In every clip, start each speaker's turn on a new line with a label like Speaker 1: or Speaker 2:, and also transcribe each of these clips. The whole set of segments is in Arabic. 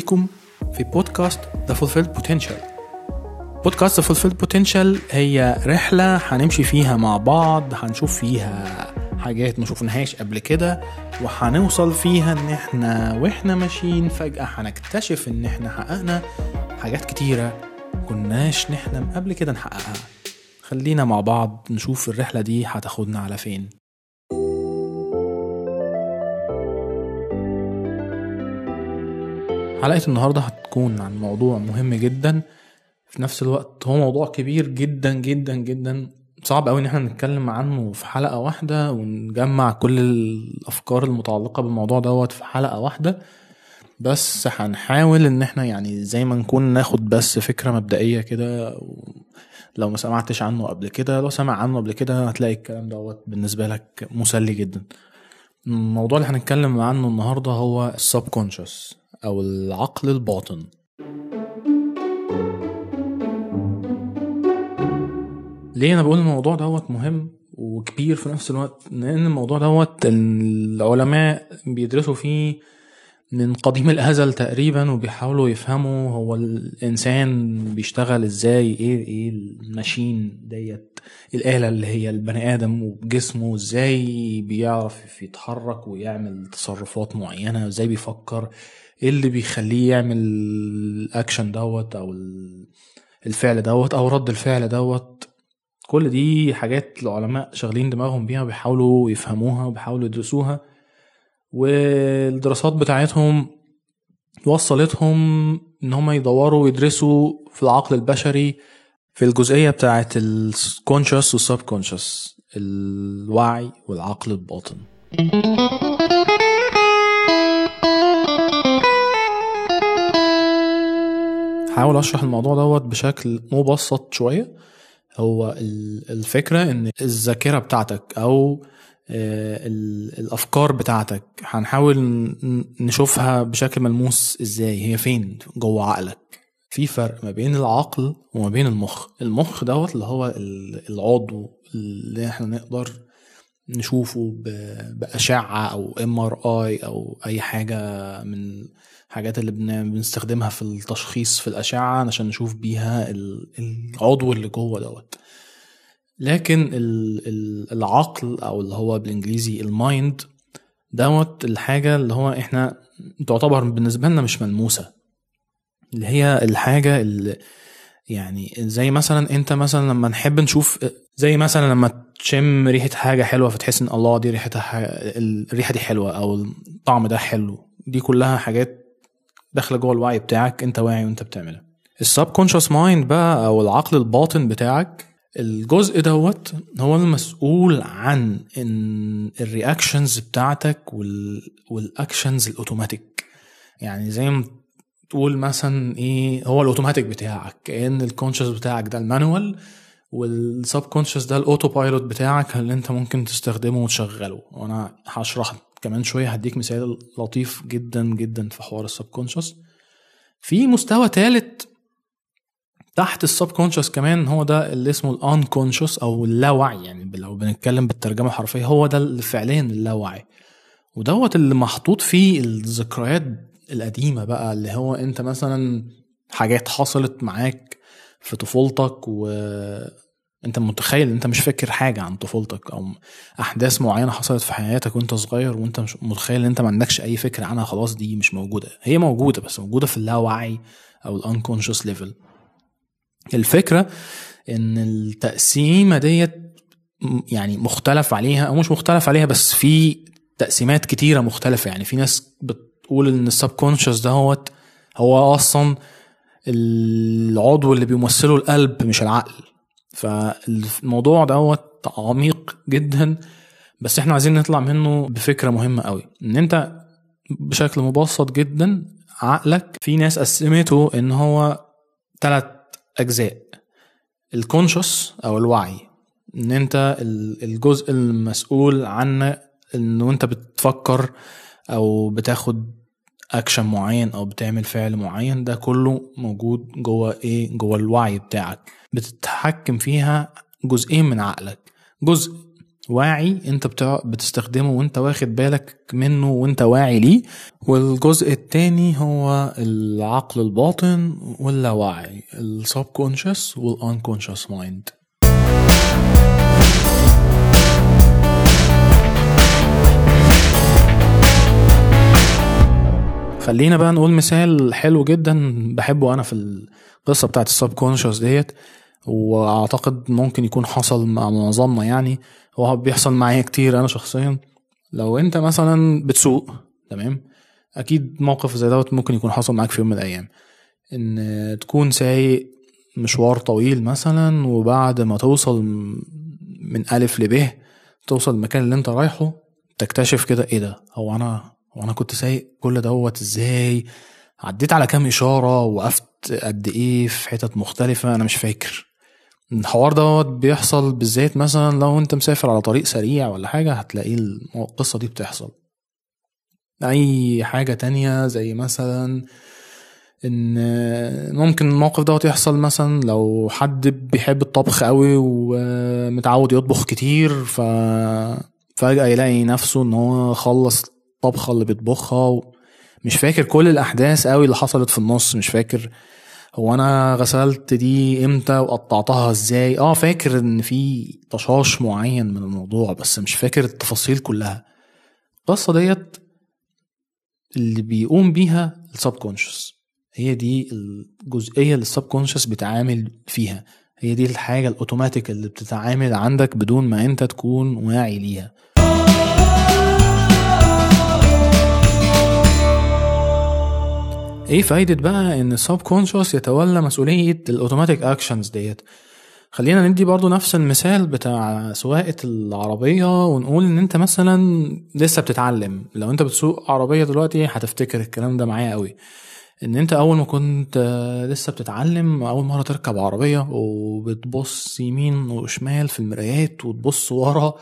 Speaker 1: بيكم في بودكاست The Fulfilled Potential. بودكاست The Fulfilled Potential هي رحلة هنمشي فيها مع بعض هنشوف فيها حاجات ما شفناهاش قبل كده وهنوصل فيها إن إحنا وإحنا ماشيين فجأة هنكتشف إن إحنا حققنا حاجات كتيرة كناش نحلم قبل كده نحققها. خلينا مع بعض نشوف الرحلة دي هتاخدنا على فين. حلقة النهاردة هتكون عن موضوع مهم جدا. في نفس الوقت هو موضوع كبير جدا جدا جدا. صعب قوي إن إحنا نتكلم عنه في حلقة واحدة ونجمع كل الأفكار المتعلقة بالموضوع دوت في حلقة واحدة. بس هنحاول إن إحنا يعني زي ما نكون ناخد بس فكرة مبدئية كده. لو ما سمعتش عنه قبل كده لو سمع عنه قبل كده هتلاقي الكلام دوت بالنسبة لك مسلي جدا. الموضوع اللي هنتكلم عنه النهاردة هو السبكونشس. أو العقل الباطن. ليه أنا بقول الموضوع دوت مهم وكبير في نفس الوقت؟ لأن الموضوع دوت العلماء بيدرسوا فيه من قديم الأزل تقريبا وبيحاولوا يفهموا هو الإنسان بيشتغل إزاي إيه إيه الماشين ديت الآلة اللي هي البني آدم وجسمه إزاي بيعرف يتحرك ويعمل تصرفات معينة إزاي بيفكر إيه اللي بيخليه يعمل الأكشن دوت أو الفعل دوت أو رد الفعل دوت؟ كل دي حاجات العلماء شغالين دماغهم بيها وبيحاولوا يفهموها وبيحاولوا يدرسوها والدراسات بتاعتهم وصلتهم إن هم يدوروا ويدرسوا في العقل البشري في الجزئية بتاعت الكونشس والسب كونشس الوعي والعقل الباطن. حاول أشرح الموضوع دوت بشكل مبسط شوية. هو الفكرة إن الذاكرة بتاعتك أو الأفكار بتاعتك هنحاول نشوفها بشكل ملموس إزاي هي فين؟ جوه عقلك. في فرق ما بين العقل وما بين المخ. المخ دوت اللي هو العضو اللي إحنا نقدر نشوفه بأشعة أو MRI أو أي حاجة من الحاجات اللي بنستخدمها في التشخيص في الأشعة عشان نشوف بيها العضو اللي جوه دوت. لكن العقل أو اللي هو بالإنجليزي ال mind دوت الحاجة اللي هو إحنا تعتبر بالنسبة لنا مش ملموسة. اللي هي الحاجة اللي يعني زي مثلا أنت مثلا لما نحب نشوف زي مثلا لما تشم ريحة حاجة حلوة فتحس إن الله دي ريحتها الريحة دي حلوة أو الطعم ده حلو. دي كلها حاجات داخلة جوه الوعي بتاعك انت واعي وانت بتعملها ال subconscious mind بقى أو العقل الباطن بتاعك الجزء دوت هو المسؤول عن ان ال reactions بتاعتك وال actions ال automatic. يعني زي ما تقول مثلا إيه هو الاوتوماتيك بتاعك كأن ال conscious بتاعك ده ال manual وال subconscious ده ال autopilot بتاعك اللي انت ممكن تستخدمه وتشغله. وأنا هشرح كمان شوية هديك مثال لطيف جدا جدا في حوار ال subconscious في مستوى ثالث تحت ال subconscious كمان هو ده اللي اسمه ال unconscious أو اللاوعي. يعني لو بنتكلم بالترجمة الحرفية هو ده اللي فعليا اللاوعي. ودوت اللي محطوط فيه الذكريات القديمة بقى اللي هو أنت مثلا حاجات حصلت معاك في طفولتك و انت متخيل انت مش فاكر حاجة عن طفولتك أو أحداث معينة حصلت في حياتك وأنت صغير وأنت مش متخيل إن أنت ما عندكش أي فكرة عنها خلاص دي مش موجودة. هي موجودة بس موجودة في اللاوعي أو ال unconscious level الفكرة إن التقسيمة ديت يعني مختلف عليها أو مش مختلف عليها بس في تقسيمات كتيرة مختلفة. يعني في ناس بتقول إن السب كونشس دهوت هو أصلا العضو اللي بيمثله القلب مش العقل. فالموضوع دوت عميق جدا بس إحنا عايزين نطلع منه بفكرة مهمة قوي. إن أنت بشكل مبسط جدا عقلك في ناس قسمته إن هو ثلاث أجزاء. ال conscious أو الوعي. إن أنت الجزء المسؤول عن انه أنت بتفكر أو بتاخد اكشن معين أو بتعمل فعل معين ده كله موجود جوه إيه؟ جوه الوعي بتاعك. بتتحكم فيها جزئين من عقلك. جزء واعي أنت. بتستخدمه وأنت واخد بالك منه وأنت واعي ليه والجزء التاني هو العقل الباطن واللاوعي ال subconscious وال unconscious mind خلينا بقى نقول مثال حلو جدا بحبه أنا في القصة بتاعت السبكونشس ديت وأعتقد ممكن يكون حصل مع معظمنا يعني هو بيحصل معايا كتير أنا شخصيا. لو أنت مثلا بتسوق تمام؟ أكيد موقف زي دوت ممكن يكون حصل معاك في يوم من الأيام. إن تكون سايق مشوار طويل مثلا وبعد ما توصل من ألف لب توصل المكان اللي أنت رايحه تكتشف كده إيه ده؟ هو أنا هو أنا كنت سايق كل دوت إزاي؟ عديت على كام إشارة وقفت قد إيه في حتت مختلفة أنا مش فاكر. الحوار دوت بيحصل بالذات مثلا لو أنت مسافر على طريق سريع ولا حاجة هتلاقي القصة دي بتحصل. أي حاجة تانية زي مثلا إن ممكن الموقف دوت يحصل مثلا لو حد بيحب الطبخ قوي ومتعود يطبخ كتير ف فجأة يلاقي نفسه إن هو خلص الطبخة اللي بيطبخها مش فاكر كل الأحداث قوي اللي حصلت في النص مش فاكر هو أنا غسلت دي إمتى وقطعتها إزاي؟ آه فاكر إن في طشاش معين من الموضوع بس مش فاكر التفاصيل كلها. القصة ديت اللي بيقوم بيها السبكونشس هي دي الجزئية اللي السبكونشس بيتعامل فيها. هي دي الحاجة الأوتوماتيك اللي بتتعامل عندك بدون ما أنت تكون واعي ليها. إيه فايدة بقى إن ال subconscious يتولى مسؤولية ال automatic actions ديت؟ خلينا ندي برضو نفس المثال بتاع سواقة العربية ونقول إن أنت مثلا لسه بتتعلم. لو أنت بتسوق عربية دلوقتي هتفتكر الكلام ده معايا قوي إن أنت أول ما كنت لسه بتتعلم أول مرة تركب عربية وبتبص يمين وشمال في المرايات وتبص ورا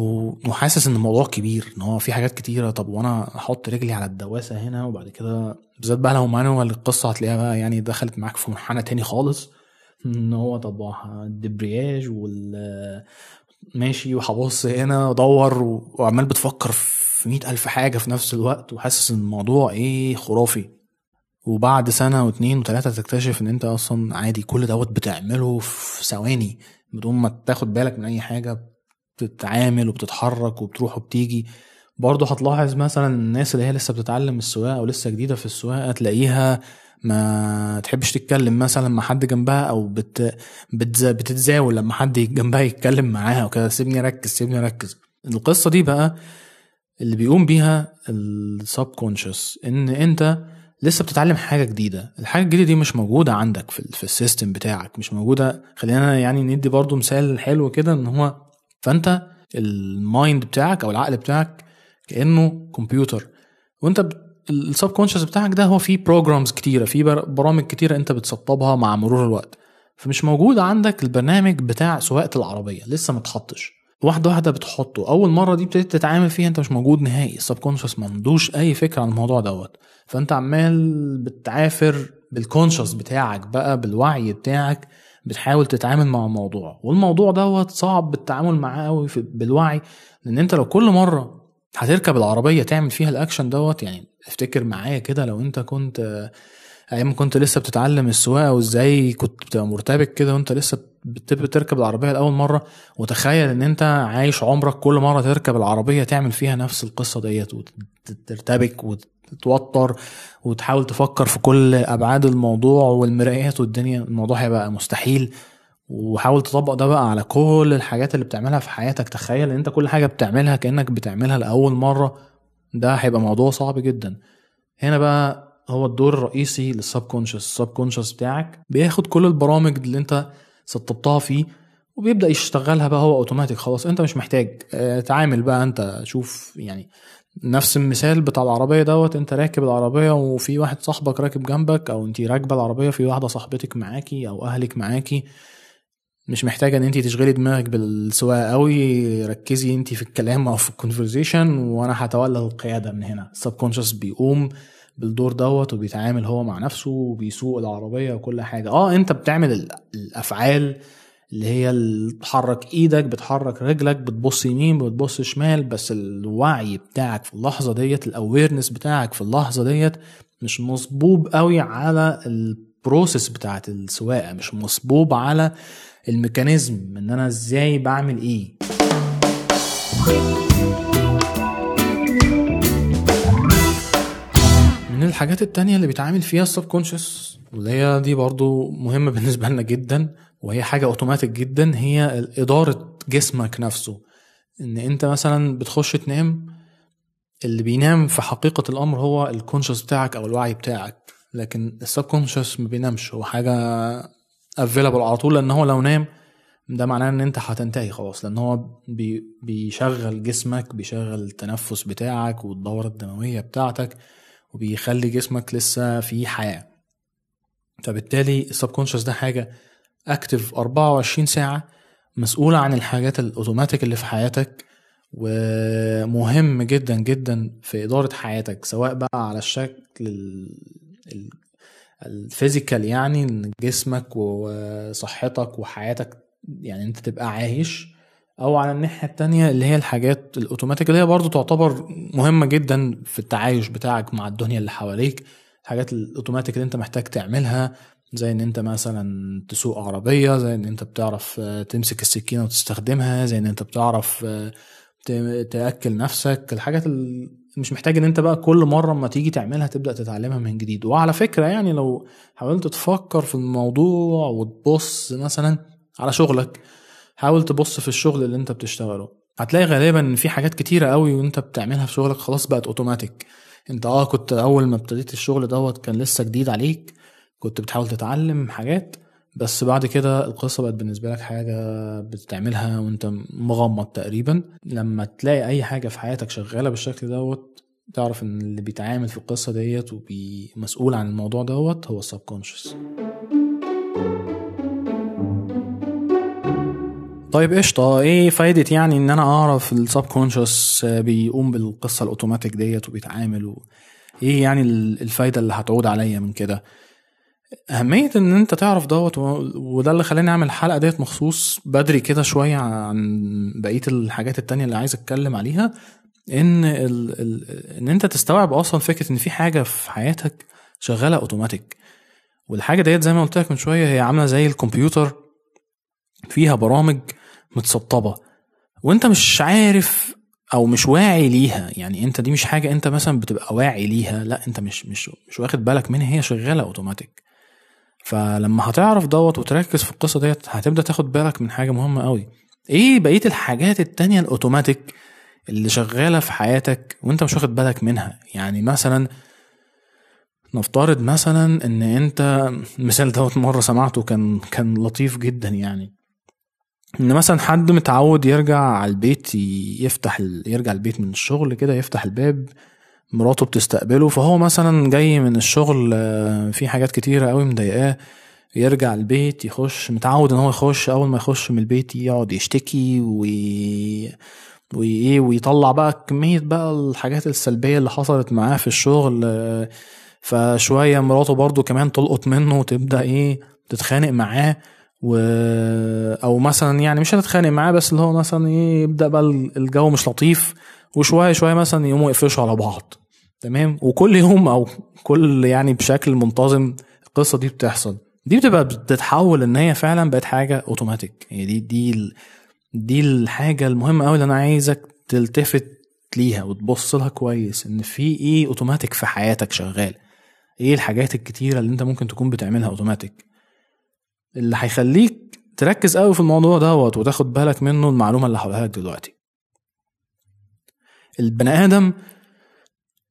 Speaker 1: وحاسس إن الموضوع كبير إن هو في حاجات كتيرة. طب وأنا أحط رجلي على الدواسة هنا وبعد كده بالذات بقى لو مانوال القصة هتلاقيها بقى يعني دخلت معاك في منحنى تاني خالص. إن هو طب الدبرياج وال ماشي وهبص هنا وأدور وعمال بتفكر في مئة ألف حاجة في نفس الوقت وحاسس إن الموضوع إيه خرافي. وبعد سنة واتنين وتلاتة تكتشف إن أنت أصلا عادي كل دوت بتعمله في ثواني بدون ما تاخد بالك من أي حاجة بتتعامل وبتتحرك وبتروح وبتيجي. برضه هتلاحظ مثلا الناس اللي هي لسه بتتعلم السواقة أو لسه جديدة في السواقة تلاقيها ما تحبش تتكلم مثلا مع حد جنبها أو بت... بتز... بتتزاول لما حد جنبها يتكلم معاها وكده. سيبني أركز سيبني أركز. القصة دي بقى اللي بيقوم بيها ال subconscious إن أنت لسه بتتعلم حاجة جديدة. الحاجة الجديدة دي مش موجودة عندك في, في ال system بتاعك مش موجودة. خلينا يعني ندي برضو مثال حلو كده إن هو فانت ال mind بتاعك أو العقل بتاعك كأنه كمبيوتر. وانت ال subconscious بتاعك ده هو فيه programs كتيرة في برامج كتيرة انت بتسطبها مع مرور الوقت. فمش موجود عندك البرنامج بتاع سواقة العربية لسه ما اتحطش. واحدة واحدة بتحطه. أول مرة دي ابتديت تتعامل فيها انت مش موجود نهائي. ال subconscious ما عندوش أي فكرة عن الموضوع دوت. فانت عمال بتعافر بال conscious بتاعك بقى بالوعي بتاعك. بتحاول تتعامل مع الموضوع. والموضوع دوت صعب التعامل معاه قوي بالوعي لأن أنت لو كل مرة هتركب العربية تعمل فيها الاكشن دوت يعني افتكر معايا كده لو أنت كنت أيام كنت لسه بتتعلم السواقة وإزاي كنت بتبقى مرتبك كده وأنت لسه بتركب العربية لأول مرة وتخيل إن أنت عايش عمرك كل مرة تركب العربية تعمل فيها نفس القصة ديت وترتبك وتتوتر وتحاول تفكر في كل أبعاد الموضوع والمرايات والدنيا الموضوع هيبقى مستحيل. وحاول تطبق ده بقى على كل الحاجات اللي بتعملها في حياتك. تخيل إن أنت كل حاجة بتعملها كأنك بتعملها لأول مرة ده هيبقى موضوع صعب جدا. هنا بقى هو الدور الرئيسي للسب كونشس السب كونشس بتاعك بياخد كل البرامج اللي أنت سطبتها فيه وبيبدأ يشتغلها بقى هو اوتوماتيك خلاص أنت مش محتاج. آه تعامل بقى أنت شوف يعني نفس المثال بتاع العربية دوت انت راكب العربية وفي واحد صاحبك راكب جنبك أو انت راكبة العربية في واحدة صاحبتك معاكي أو اهلك معاكي مش محتاجة ان انت تشغلي دماغك بالسواقة قوي ركزي انت في الكلام أو في ال conversation وأنا هتولى القيادة من هنا. ال subconscious بيقوم بالدور دوت وبيتعامل هو مع نفسه وبيسوق العربية وكل حاجة. آه انت بتعمل الأفعال اللي هي بتحرك إيدك بتحرك رجلك بتبص يمين بتبص شمال بس الوعي بتاعك في اللحظة ديت ال awareness بتاعك في اللحظة ديت مش مصبوب قوي على ال process بتاعت السواقة مش مصبوب على ال mechanism إن أنا إزاي بعمل إيه. من الحاجات التانية اللي بيتعامل فيها ال subconscious واللي هي دي برضو مهمة بالنسبة لنا جدا وهي حاجة اوتوماتيك جدا هي إدارة جسمك نفسه. إن أنت مثلا بتخش تنام اللي بينام في حقيقة الأمر هو ال conscious بتاعك أو الوعي بتاعك. لكن ال subconscious ما بينامش هو حاجة available على طول لأن هو لو نام ده معناه إن أنت هتنتهي خلاص. لأن هو بي بيشغل جسمك بيشغل التنفس بتاعك والدورة الدموية بتاعتك وبيخلي جسمك لسه في حياة. فبالتالي ال subconscious ده حاجة active 24 ساعة مسؤولة عن الحاجات الأوتوماتيك اللي في حياتك ومهم جدا جدا في إدارة حياتك سواء بقى على الشكل ال physical يعني إن جسمك وصحتك وحياتك يعني أنت تبقى عايش أو على الناحية التانية اللي هي الحاجات الأوتوماتيك اللي هي برضو تعتبر مهمة جدا في التعايش بتاعك مع الدنيا اللي حواليك الحاجات الأوتوماتيك اللي أنت محتاج تعملها زي إن أنت مثلا تسوق عربية زي إن أنت بتعرف تمسك السكينة وتستخدمها زي إن أنت بتعرف تأكل نفسك. الحاجات اللي مش محتاج إن أنت بقى كل مرة اما تيجي تعملها تبدأ تتعلمها من جديد. وعلى فكرة يعني لو حاولت تفكر في الموضوع وتبص مثلا على شغلك حاول تبص في الشغل اللي أنت بتشتغله. هتلاقي غالبا إن في حاجات كتيرة قوي وأنت بتعملها في شغلك خلاص بقت اوتوماتيك أنت آه كنت أول ما ابتديت الشغل دوت كان لسه جديد عليك. كنت بتحاول تتعلم حاجات بس بعد كده القصة بقت بالنسبة لك حاجة بتعملها وانت مغمض تقريبا. لما تلاقي أي حاجة في حياتك شغالة بالشكل دوت تعرف إن اللي بيتعامل في القصة ديت ومسؤول عن الموضوع دوت هو ال subconscious. طيب قشطة. إيه فايدة يعني إن أنا أعرف ال subconscious بيقوم بالقصة الأوتوماتيك ديت وبيتعامل و... إيه يعني الفايدة اللي هتعود عليا من كده؟ أهمية إن أنت تعرف دوت وده اللي خلاني أعمل الحلقة ديت مخصوص بدري كده شوية عن بقية الحاجات التانية اللي عايز أتكلم عليها. إن ال ال إن أنت تستوعب أصلا فكرة إن في حاجة في حياتك شغالة أوتوماتيك. والحاجة ديت زي ما قلت لك من شوية هي عاملة زي الكمبيوتر فيها برامج متسطبة. وأنت مش عارف أو مش واعي ليها. يعني أنت دي مش حاجة أنت مثلا بتبقى واعي ليها لأ أنت مش مش مش واخد بالك منها هي شغالة أوتوماتيك. فلما هتعرف دوت وتركز في القصة ديت هتبدأ تاخد بالك من حاجة مهمة قوي إيه بقية الحاجات التانية الأوتوماتيك اللي شغالة في حياتك وأنت مش واخد بالك منها؟ يعني مثلا نفترض مثلا إن أنت المثال دوت مرة سمعته كان كان لطيف جدا يعني. إن مثلا حد متعود يرجع على البيت يفتح يرجع البيت من الشغل كده يفتح الباب مراته بتستقبله فهو مثلا جاي من الشغل في حاجات كتيرة قوي مضايقاه يرجع البيت يخش متعود إن هو يخش أول ما يخش من البيت يقعد يشتكي وي وايه ويطلع بقى كمية بقى الحاجات السلبية اللي حصلت معاه في الشغل فشوية مراته برضو كمان تلقط منه وتبدأ إيه تتخانق معاه و أو مثلا يعني مش هتتخانق معاه بس اللي هو مثلا إيه يبدأ بقى الجو مش لطيف وشوية شوية مثلا يقوموا يقفشوا على بعض. تمام؟ وكل يوم أو كل يعني بشكل منتظم القصة دي بتحصل. دي بتبقى بتتحول إن هي فعلا بقت حاجة اوتوماتيك هي دي دي دي الحاجة المهمة قوي اللي أنا عايزك تلتفت ليها وتبص لها كويس إن في إيه اوتوماتيك في حياتك شغال. إيه الحاجات الكتيرة اللي أنت ممكن تكون بتعملها اوتوماتيك اللي هيخليك تركز قوي في الموضوع دوت وتاخد بالك منه المعلومة اللي هقولها لك دلوقتي. البني آدم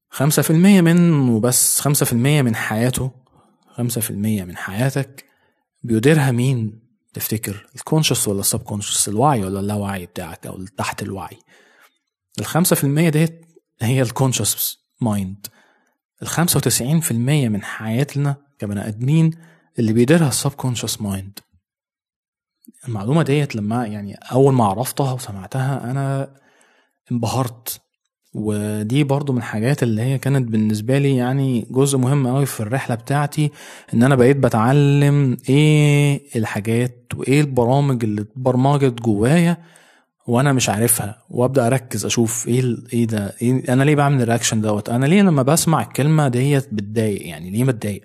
Speaker 1: خمسة في المية منه بس خمسة في المية من حياته خمسة في المية من حياتك. بيديرها مين؟ تفتكر ال conscious ولا ال subconscious الوعي ولا اللاوعي بتاعك أو تحت الوعي؟ الخمسة في المية ديت هي ال conscious mind. الخمسة وتسعين في المية من حياتنا كبني آدمين اللي بيديرها ال subconscious mind. المعلومة ديت لما يعني أول ما عرفتها وسمعتها أنا انبهرت. ودي برضو من الحاجات اللي هي كانت بالنسبة لي يعني جزء مهم قوي في الرحلة بتاعتي إن أنا بقيت بتعلم إيه الحاجات وإيه البرامج اللي اتبرمجت جوايا وأنا مش عارفها وأبدأ أركز أشوف إيه ال- إيه ده إيه أنا ليه بعمل الرياكشن دوت؟ أنا ليه لما بسمع الكلمة ديت بتضايق؟ يعني ليه متضايق؟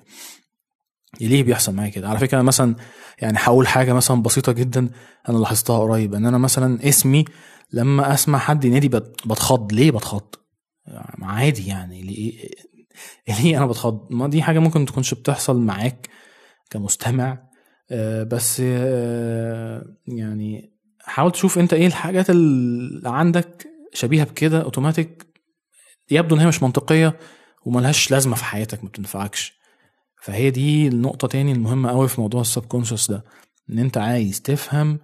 Speaker 1: ليه بيحصل معايا كده؟ على فكرة أنا مثلا يعني هقول حاجة مثلا بسيطة جدا أنا لاحظتها قريب إن أنا مثلا اسمي لما أسمع حد ينادي بت- بتخض. ليه بتخض؟ يعني عادي يعني. ليه؟ ليه أنا بتخض؟ ما دي حاجة ممكن تكونش بتحصل معاك كمستمع. آه، بس آه، يعني حاول تشوف أنت إيه الحاجات اللي عندك شبيهة بكده. أوتوماتيك يبدو إن هي مش منطقية وملهاش لازمة في حياتك ما بتنفعكش. فهي دي النقطه تاني المهمة قوي في موضوع ال subconscious ده إن أنت عايز تفهم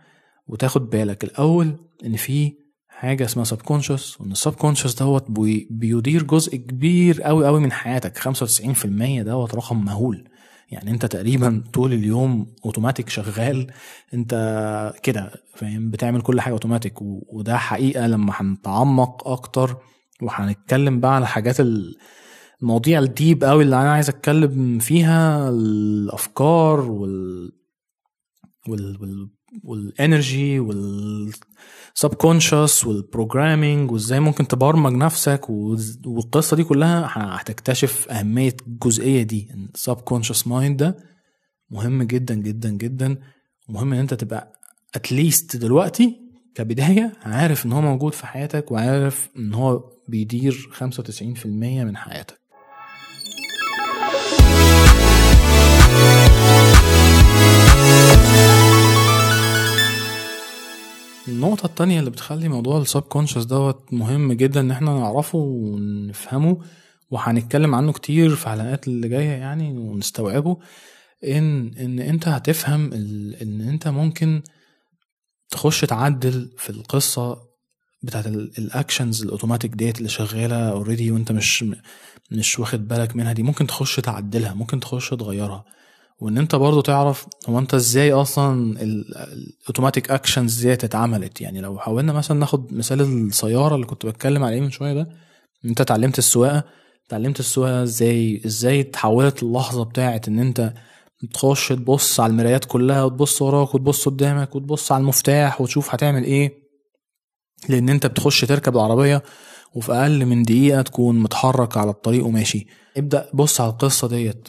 Speaker 1: وتاخد بالك. الأول إن في حاجة اسمها subconscious وإن ال subconscious دوت بي- بيدير جزء كبير قوي قوي من حياتك. 95% دوت رقم مهول. يعني أنت تقريبا طول اليوم اوتوماتيك شغال. أنت كده فاهم؟ بتعمل كل حاجة اوتوماتيك وده حقيقة لما هنتعمق أكتر وهنتكلم بقى على الحاجات ال- المواضيع ال deep قوي اللي أنا عايز أتكلم فيها الأفكار وال وال وال وال energy وال subconscious وال programming وإزاي ممكن تبرمج نفسك والقصة دي كلها هتكتشف أهمية الجزئيه دي. ال subconscious mind ده مهم جدا جدا جدا. ومهم إن أنت تبقى at least دلوقتي كبداية عارف إن هو موجود في حياتك وعارف إن هو بيدير 95% من حياتك. النقطة التانية اللي بتخلي موضوع ال subconscious دوت مهم جدا إن إحنا نعرفه ونفهمه وهنتكلم عنه كتير في الحلقات اللي جاية يعني ونستوعبه إن إن أنت هتفهم إن أنت ممكن تخش تعدل في القصة بتاعت ال- ال actions ال automatic ديت اللي شغالة already وأنت مش مش واخد بالك منها دي ممكن تخش تعدلها ممكن تخش تغيرها. وإن أنت برضو تعرف هو أنت إزاي أصلا ال automatic actions ديت اتعملت يعني لو حاولنا مثلا ناخد مثال السيارة اللي كنت بتكلم عليه من شوية ده أنت اتعلمت السواقة اتعلمت السواقة إزاي إزاي اتحولت اللحظة بتاعت إن أنت تخش تبص على المرايات كلها وتبص وراك وتبص قدامك وتبص على المفتاح وتشوف هتعمل إيه. لأن أنت بتخش تركب العربية وفي أقل من دقيقة تكون متحرك على الطريق وماشي. ابدأ بص على القصة ديت.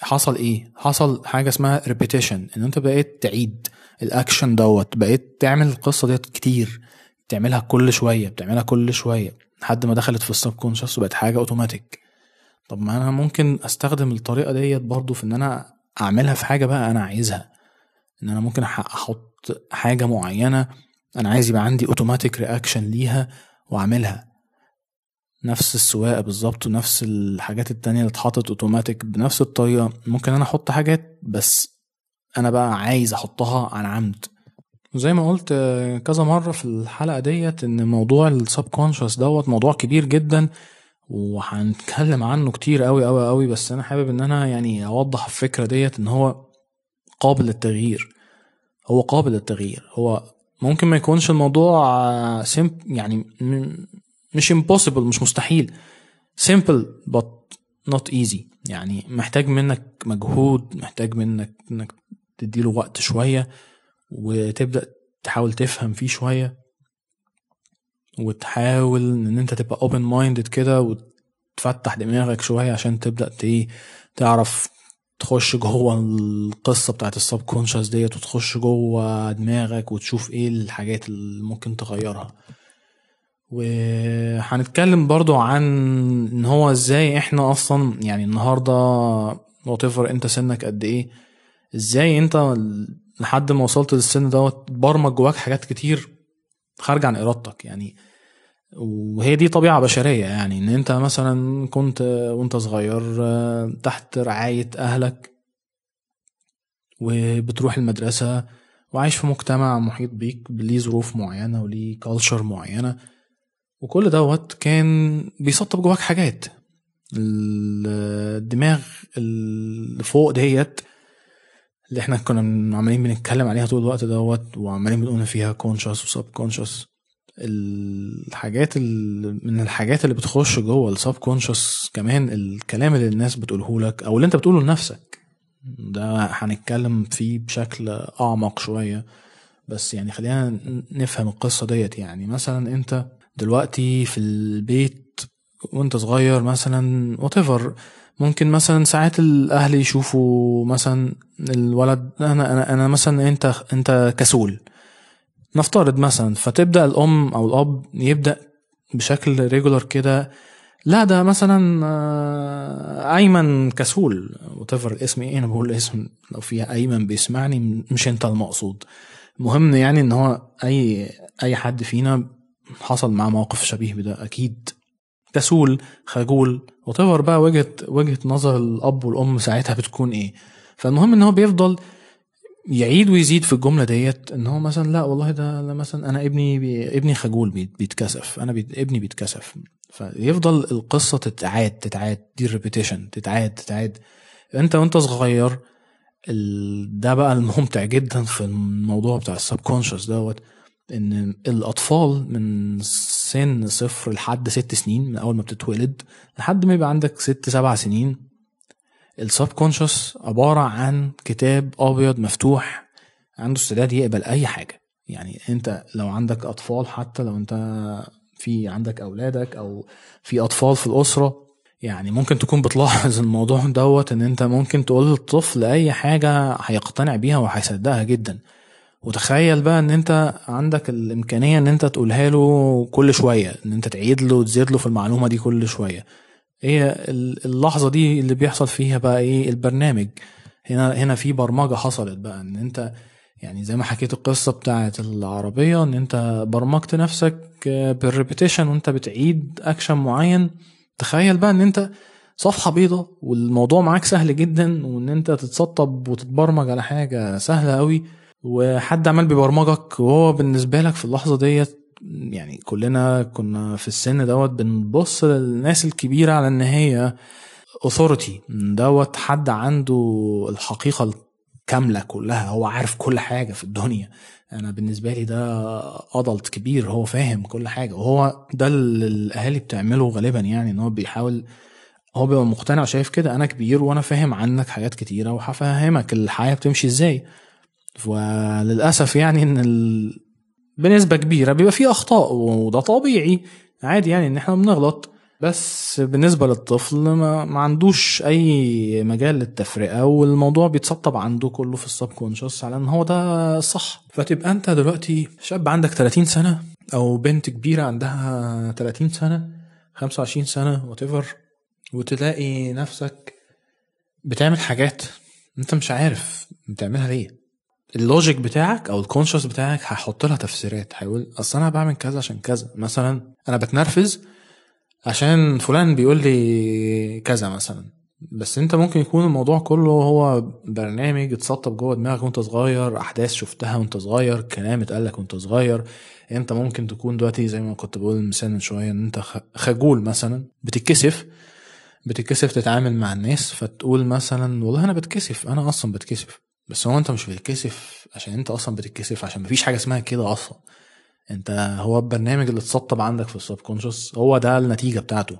Speaker 1: حصل إيه؟ حصل حاجة اسمها repetition إن أنت بقيت تعيد الأكشن دوت بقيت تعمل القصة ديت كتير بتعملها كل شوية بتعملها كل شوية لحد ما دخلت في ال subconscious وبقت حاجة اوتوماتيك طب ما أنا ممكن أستخدم الطريقة ديت برضو في إن أنا أعملها في حاجة بقى أنا عايزها. إن أنا ممكن أحط حاجة معينة أنا عايز يبقى عندي automatic reaction ليها وأعملها. نفس السواقة بالظبط ونفس الحاجات التانية اللي اتحطت اوتوماتيك بنفس الطريقة. ممكن أنا أحط حاجات بس أنا بقى عايز أحطها عن عمد. زي ما قلت كذا مرة في الحلقة ديت إن موضوع ال subconscious دوت موضوع كبير جدا وهنتكلم عنه كتير قوي قوي قوي بس أنا حابب إن أنا يعني أوضح الفكرة ديت إن هو قابل للتغيير. هو قابل للتغيير. هو ممكن ما يكونش الموضوع simple يعني مش impossible مش مستحيل. simple but not easy. يعني محتاج منك مجهود محتاج منك إنك تديله وقت شوية وتبدأ تحاول تفهم فيه شوية وتحاول إن أنت تبقى open minded كده وتفتح دماغك شوية عشان تبدأ تعرف تخش جوه القصة بتاعت السب كونشس ديت وتخش جوه دماغك وتشوف إيه الحاجات اللي ممكن تغيرها. وهنتكلم برضو عن إن هو إزاي إحنا أصلا يعني النهارده وات أنت سنك قد إيه إزاي أنت لحد ما وصلت للسن دوت برمج جواك حاجات كتير خارجه عن إرادتك يعني. وهي دي طبيعة بشرية يعني إن أنت مثلا كنت وأنت صغير تحت رعاية أهلك وبتروح المدرسة وعايش في مجتمع محيط بيك ليه ظروف معينة وليه culture معينة. وكل دوت كان بيسطب جواك حاجات. الدماغ اللي فوق ديت اللي إحنا كنا عمالين بنتكلم عليها طول الوقت دوت وعمالين بنقول فيها conscious و subconscious الحاجات ال... من الحاجات اللي بتخش جوه ال subconscious كمان الكلام اللي الناس بتقوله لك أو اللي انت بتقوله لنفسك. ده هنتكلم فيه بشكل أعمق شوية. بس يعني خلينا نفهم القصة ديت. يعني مثلا انت دلوقتي في البيت وانت صغير مثلا whatever. ممكن مثلا ساعات الأهل يشوفوا مثلا الولد أنا أنا أنا مثلا أنت أنت كسول. نفترض مثلا فتبدأ الأم أو الأب يبدأ بشكل ريجولار كده لا ده مثلا آه، أيمن كسول. whatever الاسم إيه أنا بقول اسم لو فيها أيمن بيسمعني مش أنت المقصود. المهم يعني إن هو أي أي حد فينا حصل معاه موقف شبيه بده أكيد. كسول خجول whatever بقى وجهة وجهة نظر الأب والأم ساعتها بتكون إيه. فالمهم إن هو بيفضل يعيد ويزيد في الجملة ديت إن هو مثلا لا والله ده لا مثلا أنا ابني بي ابني خجول بي- بيتكسف أنا بي ابني بيتكسف. فيفضل القصة تتعاد تتعاد دي ال repetition تتعاد تتعاد. أنت وأنت صغير. ده بقى الممتع جدا في الموضوع بتاع ال subconscious دوت. إن الأطفال من سن صفر لحد ست سنين من أول ما بتتولد لحد ما يبقى عندك ست سبع سنين ال subconscious عبارة عن كتاب أبيض مفتوح عنده استعداد يقبل أي حاجة. يعني أنت لو عندك أطفال حتى لو أنت في عندك أولادك أو في أطفال في الأسرة يعني ممكن تكون بتلاحظ الموضوع دوت إن أنت ممكن تقول للطفل أي حاجة هيقتنع بيها وهيصدقها جدا. وتخيل بقى إن أنت عندك الإمكانية إن أنت تقولها له كل شوية إن أنت تعيد له وتزيد له في المعلومة دي كل شوية. هي ال- اللحظة دي اللي بيحصل فيها بقى إيه؟ البرنامج. هنا هنا في برمجة حصلت بقى إن أنت يعني زي ما حكيت القصة بتاعت العربية إن أنت برمجت نفسك بال repetition وأنت بتعيد اكشن معين. تخيل بقى إن أنت صفحة بيضة والموضوع معاك سهل جدا وإن أنت تتسطب وتتبرمج على حاجة سهلة قوي وحد عمال بيبرمجك وهو بالنسبة لك في اللحظة ديت يعني كلنا كنا في السن دوت بنبص للناس الكبيرة على إن هي اوثورتي دوت حد عنده الحقيقة الكاملة كلها هو عارف كل حاجة في الدنيا. أنا بالنسبة لي ده ادلت كبير هو فاهم كل حاجة وهو ده اللي الأهالي بتعمله غالبا يعني إن هو بيحاول هو بيبقى مقتنع وشايف كده أنا كبير وأنا فاهم عنك حاجات كتيرة وهفهمك الحياة بتمشي إزاي. وللأسف يعني إن ال... بنسبة كبيرة بيبقى فيه أخطاء وده طبيعي. عادي يعني إن إحنا بنغلط. بس بالنسبة للطفل ما, ما عندوش أي مجال للتفرقة والموضوع بيتسطب عنده كله في ال subconscious على إن هو ده الصح. فتبقى أنت دلوقتي شاب عندك 30 سنة أو بنت كبيرة عندها 30 سنة 25 سنة what وتلاقي نفسك بتعمل حاجات أنت مش عارف بتعملها ليه. ال logic بتاعك أو ال conscious بتاعك هيحط لها تفسيرات. هيقول أصل أنا بعمل كذا عشان كذا. مثلا أنا بتنرفز عشان فلان بيقول لي كذا مثلا. بس أنت ممكن يكون الموضوع كله هو برنامج اتسطب جوه دماغك وأنت صغير أحداث شفتها وأنت صغير كلام اتقال لك وأنت صغير. أنت ممكن تكون دلوقتي زي ما كنت بقول المثال من شوية إن أنت خجول مثلا. بتتكسف. بتتكسف تتعامل مع الناس فتقول مثلا والله أنا بتكسف. أنا أصلا بتكسف. بس هو انت مش بتتكسف عشان انت أصلا بتتكسف عشان مفيش حاجة اسمها كده أصلا. انت هو البرنامج اللي اتسطب عندك في ال subconscious هو ده النتيجة بتاعته.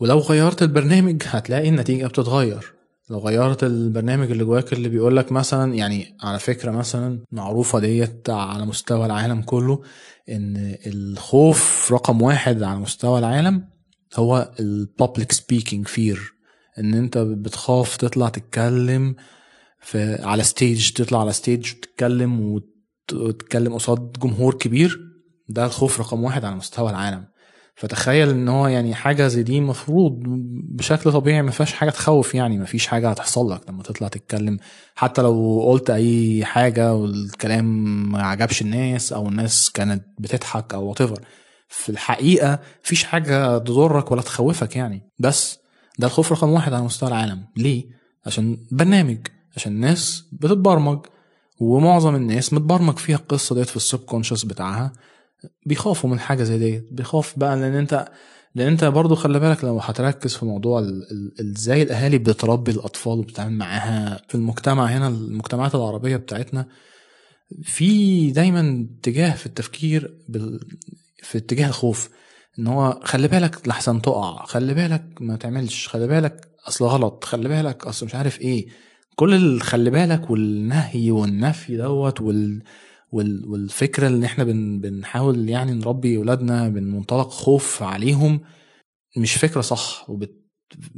Speaker 1: ولو غيرت البرنامج هتلاقي النتيجة بتتغير. لو غيرت البرنامج اللي جواك اللي بيقول لك مثلا يعني على فكرة مثلا معروفة ديت على مستوى العالم كله إن الخوف رقم واحد على مستوى العالم هو ال public speaking fear إن أنت بتخاف تطلع تتكلم في على stage تطلع على stage وتتكلم وت- وتتكلم قصاد جمهور كبير ده الخوف رقم واحد على مستوى العالم. فتخيل إن هو يعني حاجة زي دي المفروض بشكل طبيعي ما فيهاش حاجة تخوف يعني ما فيش حاجة هتحصل لك لما تطلع تتكلم. حتى لو قلت أي حاجة والكلام ما عجبش الناس أو الناس كانت بتضحك أو whatever. في الحقيقة مفيش حاجة تضرك ولا تخوفك يعني. بس ده الخوف رقم واحد على مستوى العالم. ليه؟ عشان برنامج. عشان الناس بتتبرمج ومعظم الناس متبرمج فيها القصة ديت في السب كونشس بتاعها. بيخافوا من حاجة زي ديت بيخاف بقى لأن أنت لأن أنت برضو خلي بالك لو هتركز في موضوع إزاي الأهالي بتربي الأطفال وبتتعامل معاها في المجتمع هنا المجتمعات العربية بتاعتنا في دايما اتجاه في التفكير بال في اتجاه الخوف. إن هو خلي بالك لحسن تقع خلي بالك ما تعملش خلي بالك أصل غلط خلي بالك أصل مش عارف إيه. كل الخلي بالك والنهي والنفي دوت وال وال والفكرة اللي إحنا بن بنحاول يعني نربي اولادنا من منطلق خوف عليهم مش فكرة صح وبت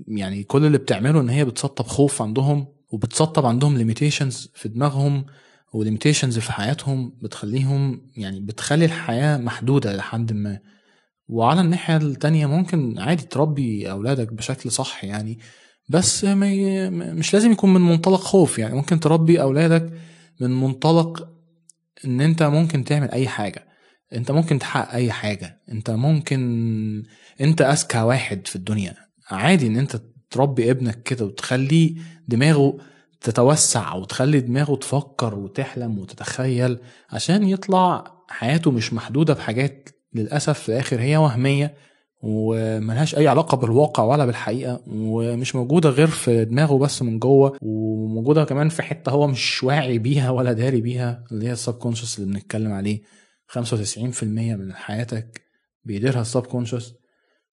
Speaker 1: يعني كل اللي بتعمله إن هي بتسطب خوف عندهم وبتسطب عندهم limitations في دماغهم و limitations في حياتهم بتخليهم يعني بتخلي الحياة محدودة لحد ما. وعلى الناحية التانية ممكن عادي تربي أولادك بشكل صح يعني بس. مش لازم يكون من منطلق خوف يعني. ممكن تربي أولادك من منطلق إن أنت ممكن تعمل أي حاجة. أنت ممكن تحقق أي حاجة. أنت ممكن أنت أذكى واحد في الدنيا. عادي إن أنت تربي ابنك كده وتخليه دماغه تتوسع وتخلي دماغه تفكر وتحلم وتتخيل عشان يطلع حياته مش محدودة بحاجات للأسف في الآخر هي وهمية. وملهاش أي علاقة بالواقع ولا بالحقيقة ومش موجودة غير في دماغه بس من جوه وموجودة كمان في حتة هو مش واعي بيها ولا داري بيها اللي هي السب كونشس اللي بنتكلم عليه. 95% من حياتك بيديرها السب كونشس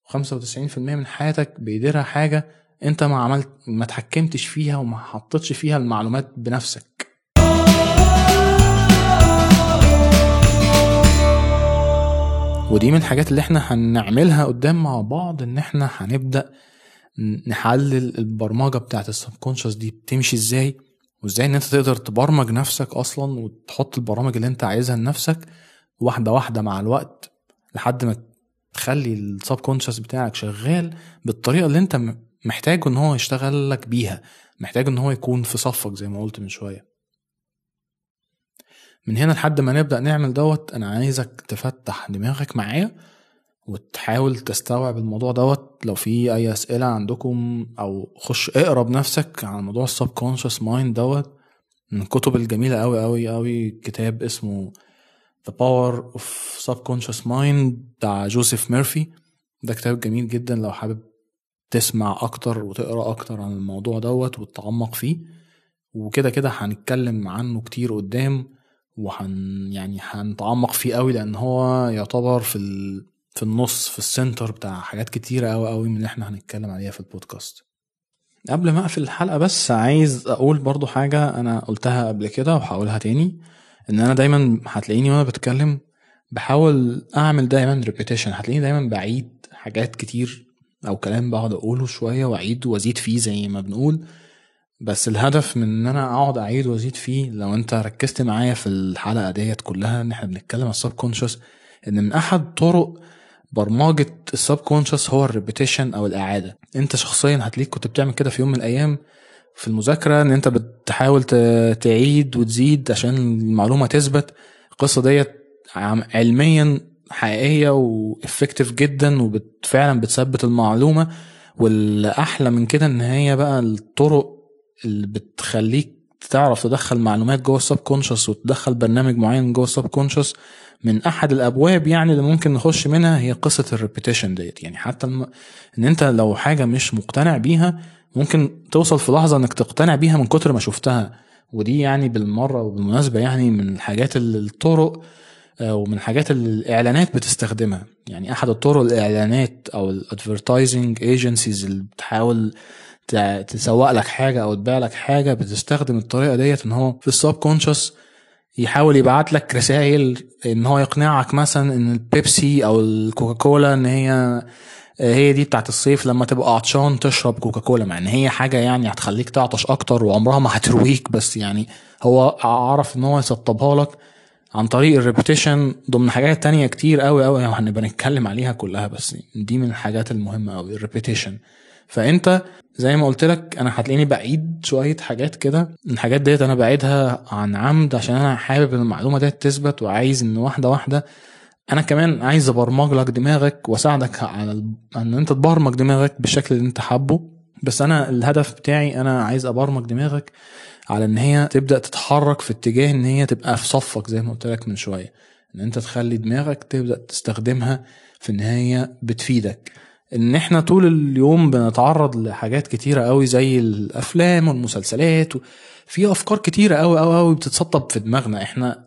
Speaker 1: و95% من حياتك بيديرها حاجة انت ما عملت ما تحكمتش فيها وما حطيتش فيها المعلومات بنفسك. ودي من الحاجات اللي إحنا هنعملها قدام مع بعض ان إحنا هنبدأ نحلل البرمجة بتاعت السبكونشس دي بتمشي إزاي وازاي ان انت تقدر تبرمج نفسك أصلا وتحط البرامج اللي انت عايزها لنفسك واحدة واحدة مع الوقت لحد ما تخلي السبكونشس بتاعك شغال بالطريقة اللي انت محتاجه ان هو يشتغل لك بيها محتاج ان هو يكون في صفك زي ما قلت من شوية. من هنا لحد ما نبدأ نعمل دوت أنا عايزك تفتح دماغك معايا وتحاول تستوعب الموضوع دوت. لو في أي أسئلة عندكم أو خش اقرا بنفسك عن موضوع ال subconscious mind دوت من الكتب الجميلة قوي قوي قوي كتاب اسمه The Power of Subconscious Mind بتاع جوزيف ميرفي ده كتاب جميل جدا لو حابب تسمع أكتر وتقرأ أكتر عن الموضوع دوت وتتعمق فيه. وكده كده هنتكلم عنه كتير قدام. وهن يعني هنتعمق فيه قوي لأن هو يعتبر في ال... في النص في ال center بتاع حاجات كتيرة قوي قوي من اللي إحنا هنتكلم عليها في البودكاست. قبل ما أقفل الحلقة بس عايز أقول برضو حاجة أنا قلتها قبل كده وهقولها تاني إن أنا دايما هتلاقيني وأنا بتكلم بحاول أعمل دايما repetition هتلاقيني دايما بعيد حاجات كتير أو كلام بقعد أقوله شوية وأعيد وأزيد فيه زي ما بنقول. بس الهدف من إن أنا أقعد أعيد وأزيد فيه لو أنت ركزت معايا في الحلقة ديت كلها إن إحنا بنتكلم على ال sub إن من أحد طرق برمجة ال subconscious هو ال repetition أو الإعادة. أنت شخصيا هتلاقيك كنت بتعمل كده في يوم من الأيام في المذاكرة إن أنت بتحاول تعيد وتزيد عشان المعلومة تثبت. القصة ديت علميا حقيقية و effective جدا وفعلا بتثبت المعلومة. والأحلى من كده إن هي بقى الطرق اللي بتخليك تعرف تدخل معلومات جوه ال subconscious وتدخل برنامج معين جوه ال subconscious من أحد الأبواب يعني اللي ممكن نخش منها هي قصة ال repetition ديت. يعني حتى الم... إن أنت لو حاجة مش مقتنع بيها ممكن توصل في لحظة إنك تقتنع بيها من كتر ما شفتها. ودي يعني بالمرة وبالمناسبة يعني من الحاجات اللي الطرق ومن الحاجات اللي الإعلانات بتستخدمها. يعني أحد الطرق الإعلانات أو ال advertising agencies اللي بتحاول تسوق لك حاجة أو تبيع لك حاجة بتستخدم الطريقة ديت إن هو في ال subconscious يحاول يبعت لك رسائل إن هو يقنعك مثلا إن البيبسي أو الكوكاكولا إن هي هي دي بتاعت الصيف لما تبقى عطشان تشرب كوكاكولا مع إن هي حاجة يعني هتخليك تعطش أكتر وعمرها ما هترويك بس يعني هو عرف إن هو يسطبها لك عن طريق ال repetition ضمن حاجات تانية كتير قوي قوي هنبقى نتكلم عليها كلها بس دي من الحاجات المهمة قوي ال repetition. فأنت زي ما قلت لك أنا هتلاقيني بعيد شوية حاجات كده. الحاجات ديت أنا بعيدها عن عمد عشان أنا حابب ان المعلومة ديت تثبت وعايز إن واحدة واحدة. أنا كمان عايز أبرمج لك دماغك وأساعدك على إن أنت تبرمج دماغك بالشكل اللي أنت حابه. بس أنا الهدف بتاعي أنا عايز أبرمج دماغك على إن هي تبدأ تتحرك في اتجاه إن هي تبقى في صفك زي ما قلت لك من شوية. إن أنت تخلي دماغك تبدأ تستخدمها في إن هي بتفيدك. إن إحنا طول اليوم بنتعرض لحاجات كتيرة قوي زي الأفلام والمسلسلات في أفكار كتيرة قوي قوي قوي بتتسطب في دماغنا. إحنا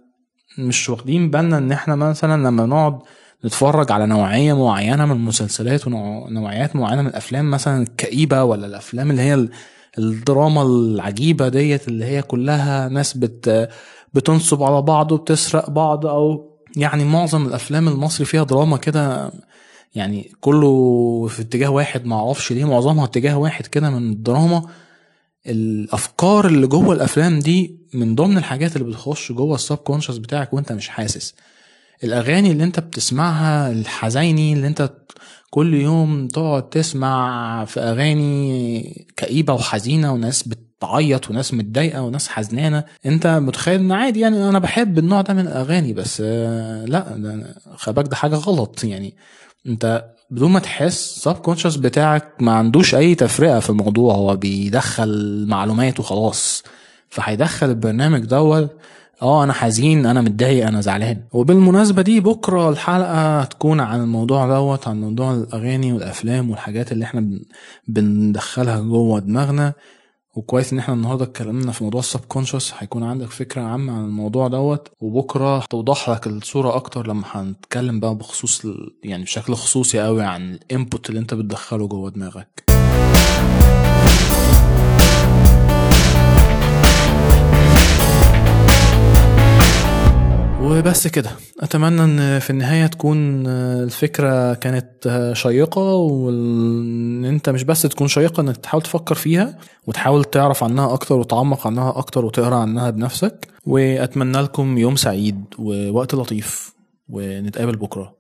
Speaker 1: مش واخدين بالنا إن إحنا مثلا لما نقعد نتفرج على نوعية معينة من المسلسلات ونوعيات معينة من الأفلام مثلا الكئيبة ولا الأفلام اللي هي الدراما العجيبة ديت اللي هي كلها ناس بت بتنصب على بعض وبتسرق بعض أو يعني معظم الأفلام المصري فيها دراما كده يعني كله في اتجاه واحد معرفش ليه معظمها اتجاه واحد كده من الدراما. الأفكار اللي جوه الأفلام دي من ضمن الحاجات اللي بتخش جوه السب كونشس بتاعك وانت مش حاسس. الأغاني اللي انت بتسمعها الحزيني اللي انت كل يوم تقعد تسمع في أغاني كئيبة وحزينة وناس بتعيط وناس متضايقة وناس حزنانة انت متخيل ان عادي يعني أنا بحب النوع ده من الأغاني بس لا خباك ده حاجة غلط يعني. انت بدون ما تحس subconscious بتاعك ما عندوش أي تفرقة في الموضوع. هو بيدخل معلومات وخلاص. فهيدخل البرنامج دوت آه أنا حزين أنا متضايق أنا زعلان. وبالمناسبة دي بكرة الحلقة هتكون عن الموضوع دوت عن موضوع الأغاني والأفلام والحاجات اللي إحنا بندخلها جوه دماغنا. وكويس إن إحنا النهارده اتكلمنا في موضوع ال subconscious هيكون عندك فكرة عامة عن الموضوع دوت وبكرة توضح لك الصورة أكتر لما هنتكلم بقى بخصوص يعني بشكل خصوصي قوي عن الانبوت اللي أنت بتدخله جوه دماغك. وبس كده. أتمنى إن في النهاية تكون الفكرة كانت شيقة وإن أنت مش بس تكون شيقة إنك تحاول تفكر فيها وتحاول تعرف عنها أكتر وتعمق عنها أكتر وتقرأ عنها بنفسك. وأتمنى لكم يوم سعيد ووقت لطيف ونتقابل بكرة.